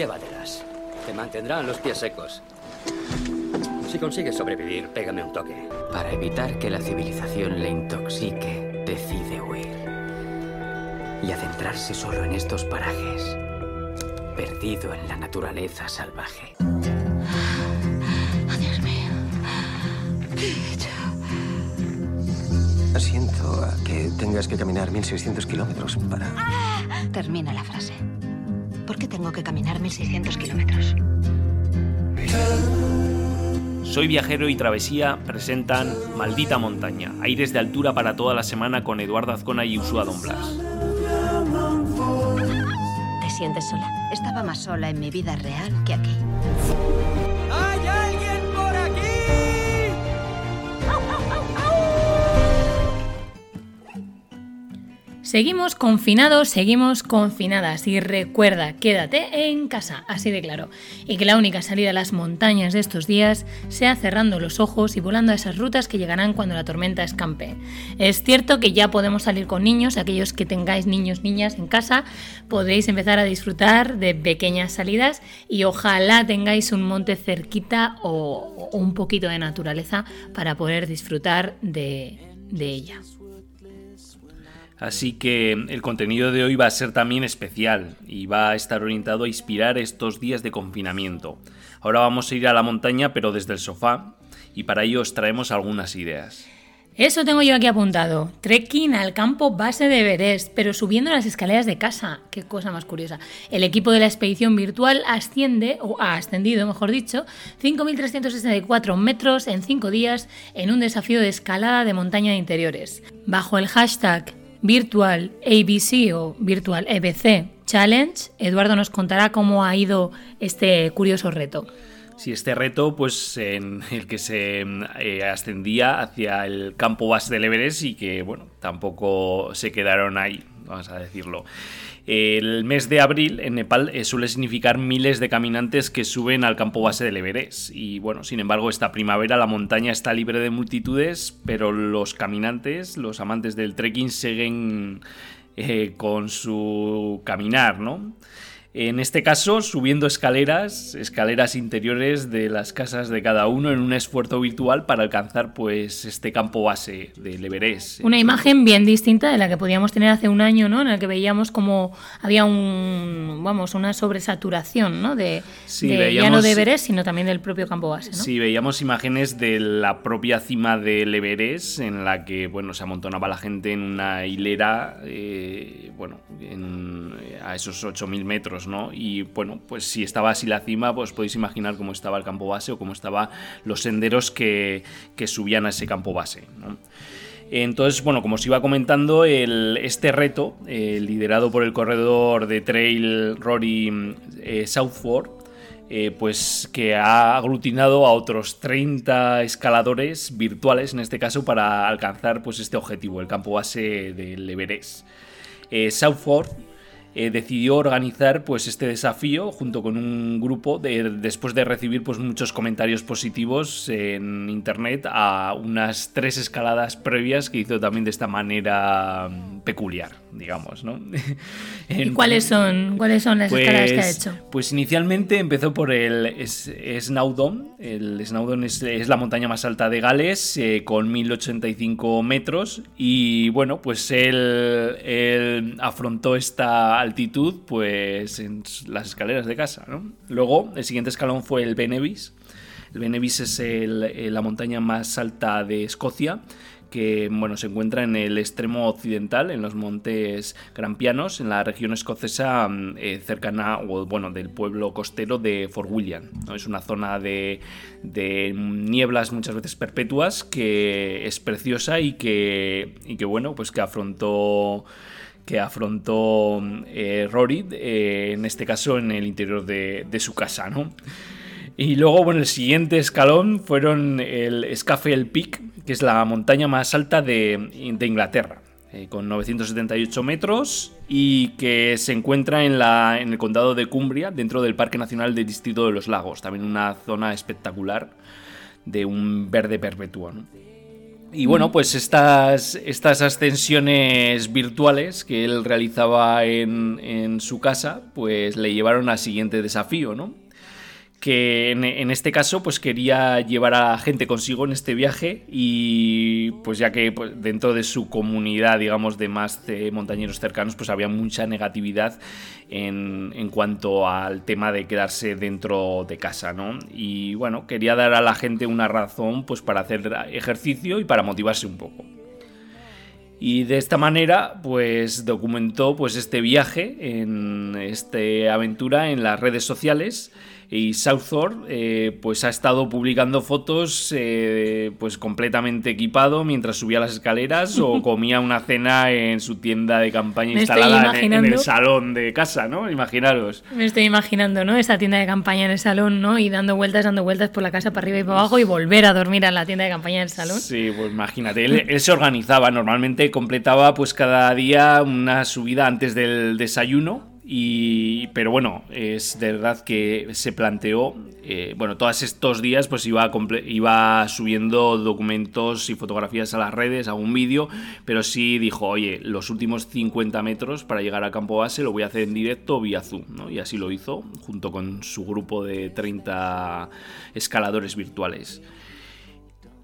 Llévatelas. Te mantendrán los pies secos. Si consigues sobrevivir, pégame un toque. Para evitar que la civilización le intoxique, decide huir. Y adentrarse solo en estos parajes, perdido en la naturaleza salvaje. Dios mío. ¿Qué he hecho? Siento a que tengas que caminar 1600 kilómetros para... Termina la frase. ¿Por qué tengo que caminar 1600 kilómetros? Soy Viajero y Travesía presentan Maldita Montaña, aires de altura para toda la semana con Eduardo Azcona y Usua Don Blas. ¿Te sientes sola? Estaba más sola en mi vida real que aquí. Seguimos confinados, seguimos confinadas y recuerda, quédate en casa, así de claro. Y que la única salida a las montañas de estos días sea cerrando los ojos y volando a esas rutas que llegarán cuando la tormenta escampe. Es cierto que ya podemos salir con niños, aquellos que tengáis niños, niñas en casa, podéis empezar a disfrutar de pequeñas salidas y ojalá tengáis un monte cerquita o, un poquito de naturaleza para poder disfrutar de ella. Así que el contenido de hoy va a ser también especial y va a estar orientado a inspirar estos días de confinamiento. Ahora vamos a ir a la montaña pero desde el sofá y para ello os traemos algunas ideas. Eso tengo yo aquí apuntado. Trekking al campo base de Everest, pero subiendo las escaleras de casa. Qué cosa más curiosa. El equipo de la expedición virtual asciende, o ha ascendido, mejor dicho, 5.364 metros en 5 días en un desafío de escalada de montaña de interiores. Bajo el hashtag Virtual ABC o Virtual EBC Challenge, Eduardo nos contará cómo ha ido este curioso reto. Si este reto, pues en el que se eh, ascendía hacia el campo base del Everest y que, bueno, tampoco se quedaron ahí, vamos a decirlo. El mes de abril en Nepal eh, suele significar miles de caminantes que suben al campo base del Everest. Y bueno, sin embargo, esta primavera la montaña está libre de multitudes, pero los caminantes, los amantes del trekking, siguen eh, con su caminar, ¿no? En este caso, subiendo escaleras, escaleras interiores de las casas de cada uno en un esfuerzo virtual para alcanzar pues este campo base del Everest. Una imagen bien distinta de la que podíamos tener hace un año, ¿no? En el que veíamos como había un, vamos, una sobresaturación, ¿no? De, Sí, de- ya veíamos- no de Everest, sino también del propio campo base, ¿no? Sí, veíamos imágenes de la propia cima del Everest en la que, bueno, se amontonaba la gente en una hilera, eh, bueno, en- a esos 8.000 metros, ¿no? Y, bueno, pues si estaba así la cima, pues podéis imaginar cómo estaba el campo base o cómo estaban los senderos que, que subían a ese campo base. Entonces, bueno, como os iba comentando, el- este reto, liderado por el corredor de trail Rory eh, Southford, eh, pues que ha aglutinado a otros 30 escaladores virtuales, en este caso, para alcanzar pues, este objetivo, el campo base del Everest. Eh, Southford eh, decidió organizar pues, este desafío junto con un grupo de- después de recibir pues, muchos comentarios positivos en internet a unas tres escaladas previas que hizo también de esta manera mm, peculiar, digamos. ¿no? ¿Y cuáles son, cuáles son las escaladas que ha hecho? pues inicialmente empezó por el Snowdon. El Snowdon es, es la montaña más alta de Gales, eh, con 1085 metros. Y bueno, pues él, él afrontó esta altitud pues en las escaleras de casa. ¿no? Luego, el siguiente escalón fue el Benevis. El Benevis es el- eh, la montaña más alta de Escocia que bueno, se encuentra en el extremo occidental, en los montes Grampianos, en la región escocesa mm, eh, cercana, o bueno, del pueblo costero de Fort William. Es una zona de, de nieblas muchas veces perpetuas que es preciosa y que, y que bueno, pues que afrontó que afrontó eh, Rory, eh, en este caso en el interior de, de su casa, ¿no? Y luego, bueno, el siguiente escalón fueron el Scafell Peak, que es la montaña más alta de, de Inglaterra, eh, con 978 metros y que se encuentra en, la, en el condado de Cumbria, dentro del Parque Nacional del Distrito de los Lagos, también una zona espectacular de un verde perpetuo. ¿no? Y bueno, pues estas, estas ascensiones virtuales que él realizaba en, en su casa, pues le llevaron al siguiente desafío, ¿no? Que en, este caso pues quería llevar a gente consigo en este viaje y pues ya que pues, dentro de su comunidad digamos de más montañeros cercanos pues había mucha negatividad en, en, cuanto al tema de quedarse dentro de casa ¿no? y bueno quería dar a la gente una razón pues para hacer ejercicio y para motivarse un poco y de esta manera, pues documentó pues este viaje en esta aventura en las redes sociales y Southor eh, pues ha estado publicando fotos eh, pues completamente equipado mientras subía las escaleras o comía una cena en su tienda de campaña instalada en, el salón de casa, ¿no? Imaginaros. Me estoy imaginando, ¿no? Esa tienda de campaña en el salón, ¿no? Y dando vueltas, dando vueltas por la casa para arriba y para abajo y volver a dormir en la tienda de campaña del salón. Sí, pues imagínate, él, él se organizaba, normalmente completaba pues cada día una subida antes del desayuno y, pero bueno, es de verdad que se planteó, eh, bueno, todos estos días pues iba, iba subiendo documentos y fotografías a las redes, a un vídeo, pero sí dijo, oye, los últimos 50 metros para llegar al campo base lo voy a hacer en directo vía Zoom. Y así lo hizo, junto con su grupo de 30 escaladores virtuales.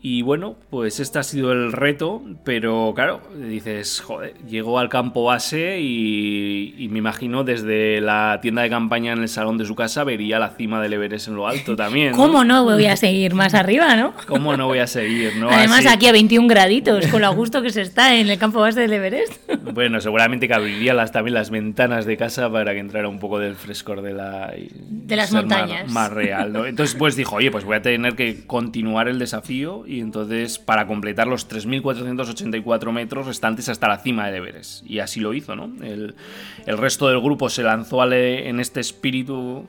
Y bueno, pues este ha sido el reto, pero claro, dices, joder, llegó al campo base y, me imagino desde la tienda de campaña en el salón de su casa vería la cima del Everest en lo alto también. ¿Cómo no voy a seguir más arriba, no? ¿Cómo no voy a seguir, no? Además aquí a 21 graditos, con lo gusto que se está en el campo base del Everest. Bueno, seguramente que abriría las, también las ventanas de casa para que entrara un poco del frescor de la... De las montañas. Más, real, ¿no? Entonces pues dijo, oye, pues voy a tener que continuar el desafío y entonces para completar los 3.484 metros restantes hasta la cima de Everest. Y así lo hizo, ¿no? El, resto del grupo se lanzó en este espíritu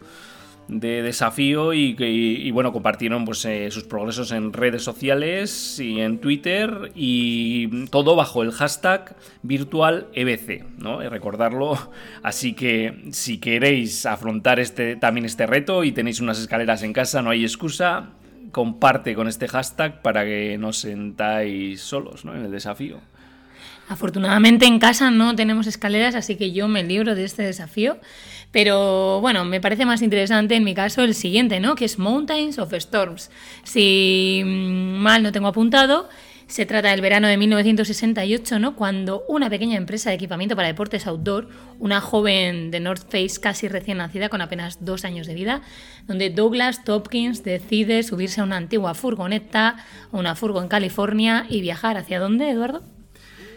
de desafío y, bueno, compartieron pues, eh, sus progresos en redes sociales y en Twitter y todo bajo el hashtag virtual EBC, ¿no? recordarlo. Así que si queréis afrontar este, también este reto y tenéis unas escaleras en casa, no hay excusa, comparte con este hashtag para que no sentáis solos ¿no? en el desafío. Afortunadamente en casa no tenemos escaleras, así que yo me libro de este desafío. Pero bueno, me parece más interesante en mi caso el siguiente, ¿no? Que es Mountains of Storms. Si mm, mal no tengo apuntado, se trata del verano de 1968, ¿no? Cuando una pequeña empresa de equipamiento para deportes outdoor, una joven de North Face casi recién nacida con apenas dos años de vida, donde Douglas Topkins decide subirse a una antigua furgoneta, una furgo en California y viajar hacia dónde, Eduardo?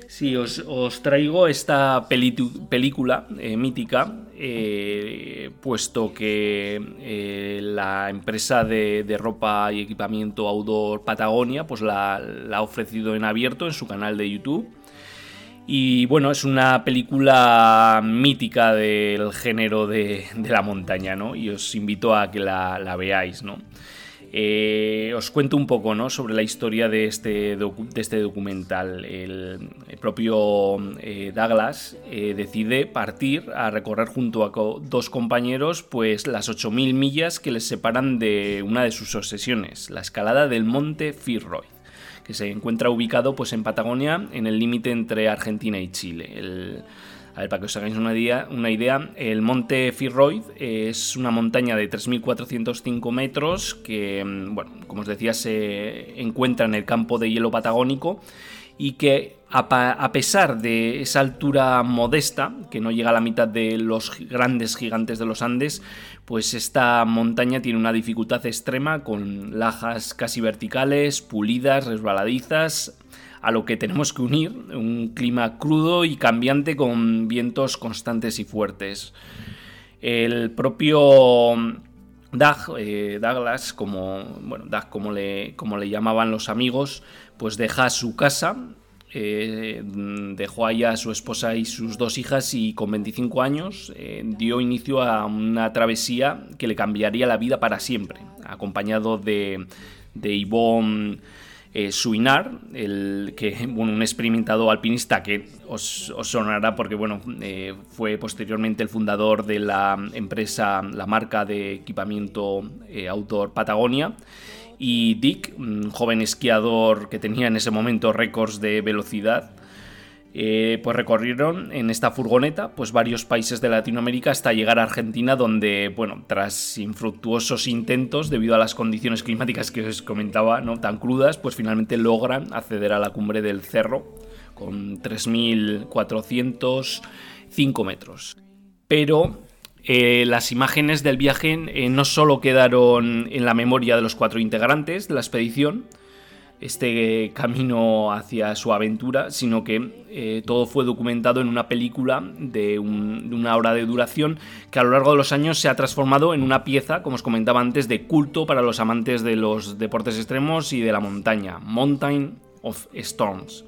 Sí, os, traigo esta película eh, mítica, eh, puesto que eh, la empresa de, ropa y equipamiento outdoor Patagonia pues la, ha ofrecido en abierto en su canal de YouTube. Y bueno, es una película mítica del género de, la montaña, ¿no? Y os invito a que la, la veáis, ¿no? Eh, os cuento un poco ¿no? sobre la historia de este, este documental. El, propio eh, Douglas eh, decide partir a recorrer junto a dos compañeros pues, las 8.000 millas que les separan de una de sus obsesiones, la escalada del monte Firroy que se encuentra ubicado pues, en Patagonia, en el límite entre Argentina y Chile. A ver, para que os hagáis una idea, una idea el monte Firroid es una montaña de 3.405 metros que, mm, bueno, como os decía, se encuentra en el campo de hielo patagónico y que a, pesar de esa altura modesta, que no llega a la mitad de los grandes gigantes de los Andes, pues esta montaña tiene una dificultad extrema con lajas casi verticales, pulidas, resbaladizas, a lo que tenemos que unir un clima crudo y cambiante con vientos constantes y fuertes. El propio Doug, eh, Douglas, como, bueno, Doug, como, le, como le llamaban los amigos, pues deja su casa, eh, dejó allá a su esposa y sus dos hijas y con 25 años eh, dio inicio a una travesía que le cambiaría la vida para siempre, acompañado de, de Yvonne eh, Suinar, el, que, bueno, un experimentado alpinista que os, sonará porque bueno, eh, fue posteriormente el fundador de la empresa, la marca de equipamiento eh, Patagonia. y Dick, un joven esquiador que tenía en ese momento récords de velocidad, eh, pues recorrieron en esta furgoneta pues varios países de Latinoamérica hasta llegar a Argentina donde, bueno, tras infructuosos intentos debido a las condiciones climáticas que os comentaba, ¿no? tan crudas, pues finalmente logran acceder a la cumbre del cerro con 3.405 metros. Pero eh, las imágenes del viaje eh, no solo quedaron en la memoria de los cuatro integrantes de la expedición, este camino hacia su aventura, sino que eh, todo fue documentado en una película de, una hora de duración que a lo largo de los años se ha transformado en una pieza, como os comentaba antes, de culto para los amantes de los deportes extremos y de la montaña, Mountain of Storms.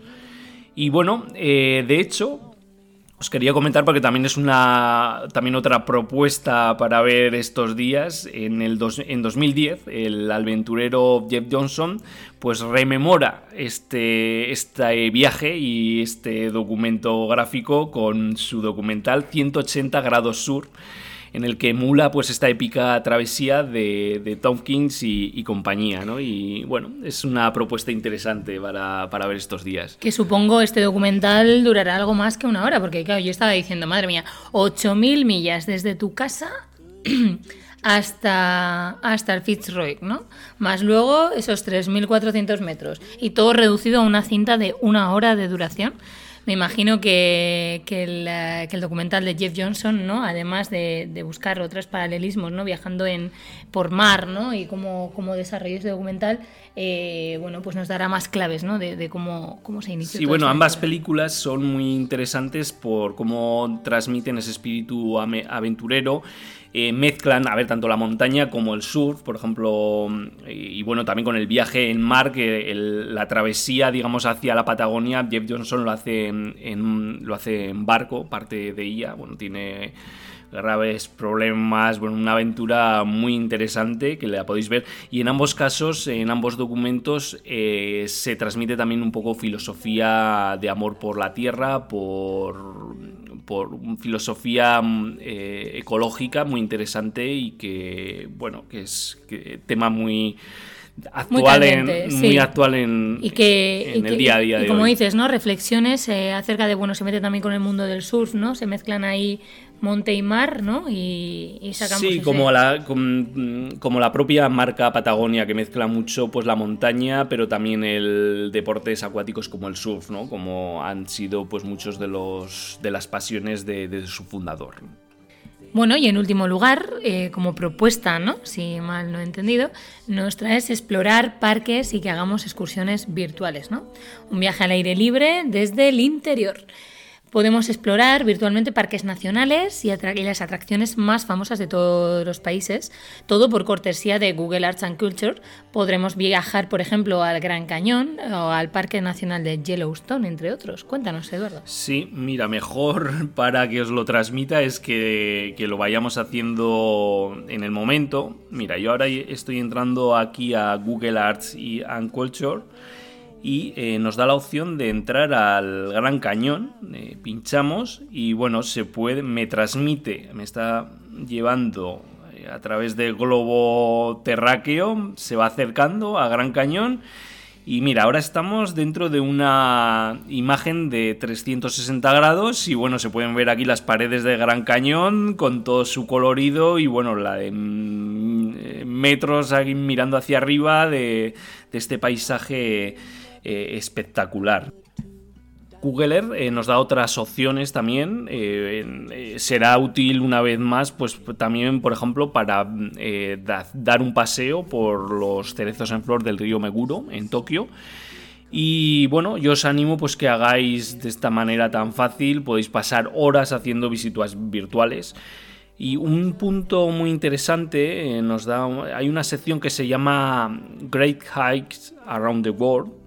Y bueno, eh, de hecho, os quería comentar porque también es una también otra propuesta para ver estos días. En, el en 2010, el aventurero Jeff Johnson pues rememora este, este viaje y este documento gráfico con su documental 180 grados sur en el que emula pues esta épica travesía de, de Tompkins y, compañía, ¿no? Y bueno, es una propuesta interesante para, ver estos días. Que supongo este documental durará algo más que una hora, porque claro, yo estaba diciendo, madre mía, 8.000 millas desde tu casa hasta, hasta el Fitzroy, ¿no? Más luego esos 3.400 metros y todo reducido a una cinta de una hora de duración me imagino que, eh, el, documental de Jeff Johnson, ¿no? además de, buscar otros paralelismos, ¿no? viajando en, por mar ¿no? y cómo, cómo desarrolló ese documental, eh, bueno, pues nos dará más claves ¿no? de, cómo, cómo se inició. Sí, bueno, ambas películas son muy interesantes por cómo transmiten ese espíritu aventurero eh, mezclan, a ver, tanto la montaña como el surf, por ejemplo, y, bueno, también con el viaje en mar, que la travesía, digamos, hacia la Patagonia, Jeff Johnson lo hace en, lo hace en barco, parte de ella, bueno, tiene graves problemas, bueno, una aventura muy interesante que la podéis ver. Y en ambos casos, en ambos documentos eh, se transmite también un poco filosofía de amor por la tierra, por por filosofía mm, eh, ecológica muy interesante y que, bueno, que es tema muy actual en, muy actual en, y que, el día a día. Y como dices, ¿no? Reflexiones eh, acerca de, bueno, se mete también con el mundo del surf, ¿no? Se mezclan ahí monte y mar, ¿no? Y, y sacamos Sí, como, la, como, la propia marca Patagonia, que mezcla mucho pues la montaña, pero también el deportes acuáticos como el surf, ¿no? Como han sido pues muchos de los de las pasiones de, de su fundador. Bueno, y en último lugar, eh, como propuesta, ¿no? si mal no he entendido, nos traes explorar parques y que hagamos excursiones virtuales. ¿no? Un viaje al aire libre desde el interior. Podemos explorar virtualmente parques nacionales y, las atracciones más famosas de todos los países, todo por cortesía de Google Arts and Culture. Podremos viajar, por ejemplo, al Gran Cañón o al Parque Nacional de Yellowstone, entre otros. Cuéntanos, Eduardo. Sí, mira, mejor para que os lo transmita es que, que lo vayamos haciendo en el momento. Mira, yo ahora estoy entrando aquí a Google Arts and Culture y eh, nos da la opción de entrar al Gran Cañón, eh, pinchamos y bueno, se puede, me transmite, me está llevando eh, a través del globo terráqueo, se va acercando a Gran Cañón y mira, ahora estamos dentro de una imagen de 360 grados y bueno, se pueden ver aquí las paredes de Gran Cañón con todo su colorido y bueno, la de mm, metros aquí mirando hacia arriba de, de este paisaje eh, espectacular. Google Earth eh, nos da otras opciones también. Eh, será útil una vez más, pues también, por ejemplo, para dar un paseo por los cerezos en flor del río Meguro en Tokio. Y bueno, yo os animo pues que hagáis de esta manera tan fácil, podéis pasar horas haciendo visitas virtuales. Y un punto muy interesante nos da, hay una sección que se llama Great Hikes Around the World,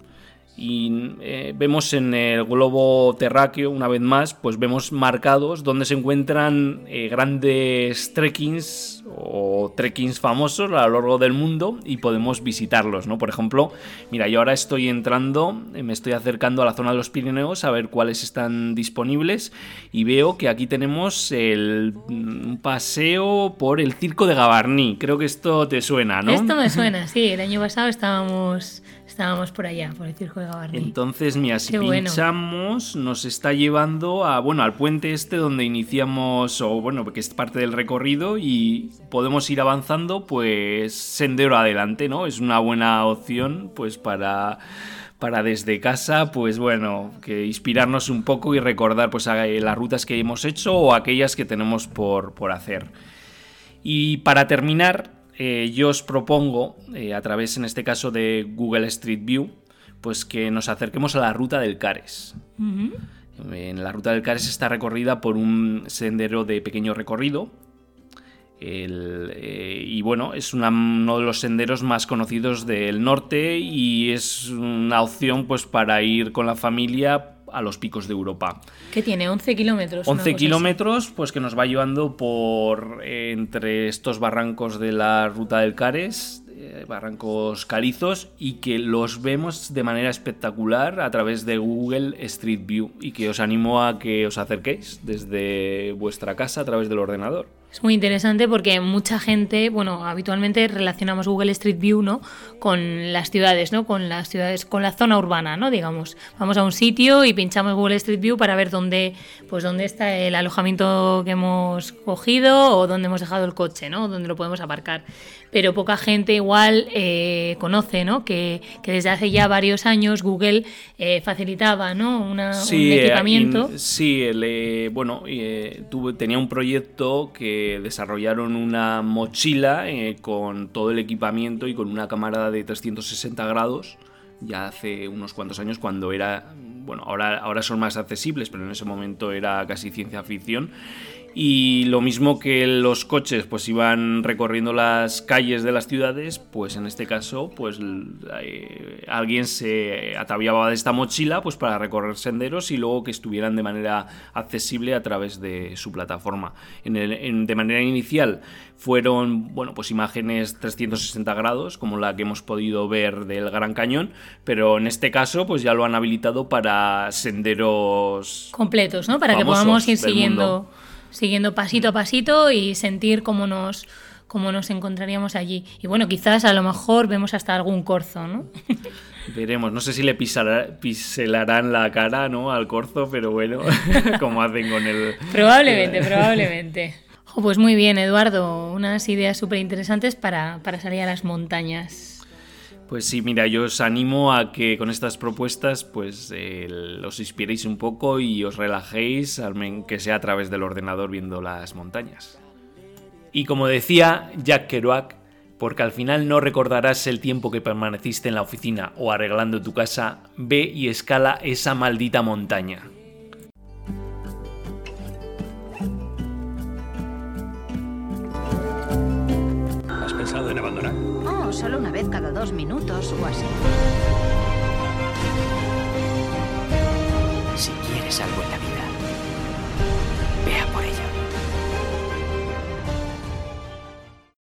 y eh, vemos en el globo terráqueo, una vez más, pues vemos marcados donde se encuentran eh, grandes trekkings o trekkings famosos a lo largo del mundo y podemos visitarlos, ¿no? Por ejemplo, mira, yo ahora estoy entrando, eh, me estoy acercando a la zona de los Pirineos a ver cuáles están disponibles y veo que aquí tenemos el un paseo por el Circo de Gavarní. Creo que esto te suena, ¿no? Esto me suena, sí. El año pasado estábamos estábamos por allá, por el circo de Gavarní. Entonces, mira, si Qué bueno. pinchamos, nos está llevando a, bueno, al puente este donde iniciamos, o bueno, que es parte del recorrido y podemos ir avanzando, pues, sendero adelante, ¿no? Es una buena opción, pues, para para desde casa, pues bueno, que inspirarnos un poco y recordar pues a- las rutas que hemos hecho o aquellas que tenemos por, por hacer. Y para terminar, eh, yo os propongo, eh, a través en este caso de Google Street View, pues que nos acerquemos a la ruta del Cares. En la ruta del Cares está recorrida por un sendero de pequeño recorrido. El, eh, y bueno, es una- uno de los senderos más conocidos del norte y es una opción pues para ir con la familia a los picos de Europa. ¿Qué tiene? 11 kilómetros. una 11 cosa kilómetros, pues que nos va llevando por eh, entre estos barrancos de la ruta del Cares, eh, barrancos calizos, y que los vemos de manera espectacular a través de Google Street View. Y que os animo a que os acerquéis desde vuestra casa a través del ordenador. Es muy interesante porque mucha gente, bueno, habitualmente relacionamos Google Street View, ¿no? Con las ciudades, ¿no? Con las ciudades, con la zona urbana, ¿no? Digamos, vamos a un sitio y pinchamos Google Street View para ver dónde, pues dónde está el alojamiento que hemos cogido o dónde hemos dejado el coche, ¿no? Dónde lo podemos aparcar. Pero poca gente igual eh, conoce, ¿no? Que, que desde hace ya varios años Google eh, facilitaba, ¿no? Una, un eh, equipamiento. in- sí, el, bueno, tuve- tenía un proyecto que desarrollaron una mochila con todo el equipamiento y con una cámara de 360 grados ya hace unos cuantos años cuando era, bueno, ahora, ahora son más accesibles, pero en ese momento era casi ciencia ficción. Y lo mismo que los coches pues iban recorriendo las calles de las ciudades, pues en este caso pues eh, alguien se ataviaba de esta mochila pues para recorrer senderos y luego que estuvieran de manera accesible a través de su plataforma. En el- en- de manera inicial fueron bueno pues imágenes 360 grados como la que hemos podido ver del Gran Cañón, pero en este caso pues ya lo han habilitado para senderos completos, ¿no? Para que podamos ir siguiendo, mundo. Siguiendo pasito a pasito y sentir cómo nos, cómo nos encontraríamos allí. Y bueno, quizás a lo mejor vemos hasta algún corzo, ¿no? Veremos, no sé si le pisará- piselarán la cara ¿no? al corzo, pero bueno, como hacen con el... probablemente, probablemente. Jo, pues muy bien, Eduardo. Unas ideas súper interesantes para, para salir a las montañas. Pues sí, mira, yo os animo a que con estas propuestas pues eh, os inspiréis un poco y os relajéis, que sea a través del ordenador viendo las montañas. Y como decía Jack Kerouac, porque al final no recordarás el tiempo que permaneciste en la oficina o arreglando tu casa, ve y escala esa maldita montaña. dos minutos o así. Si quieres algo en la vida, vea por ello.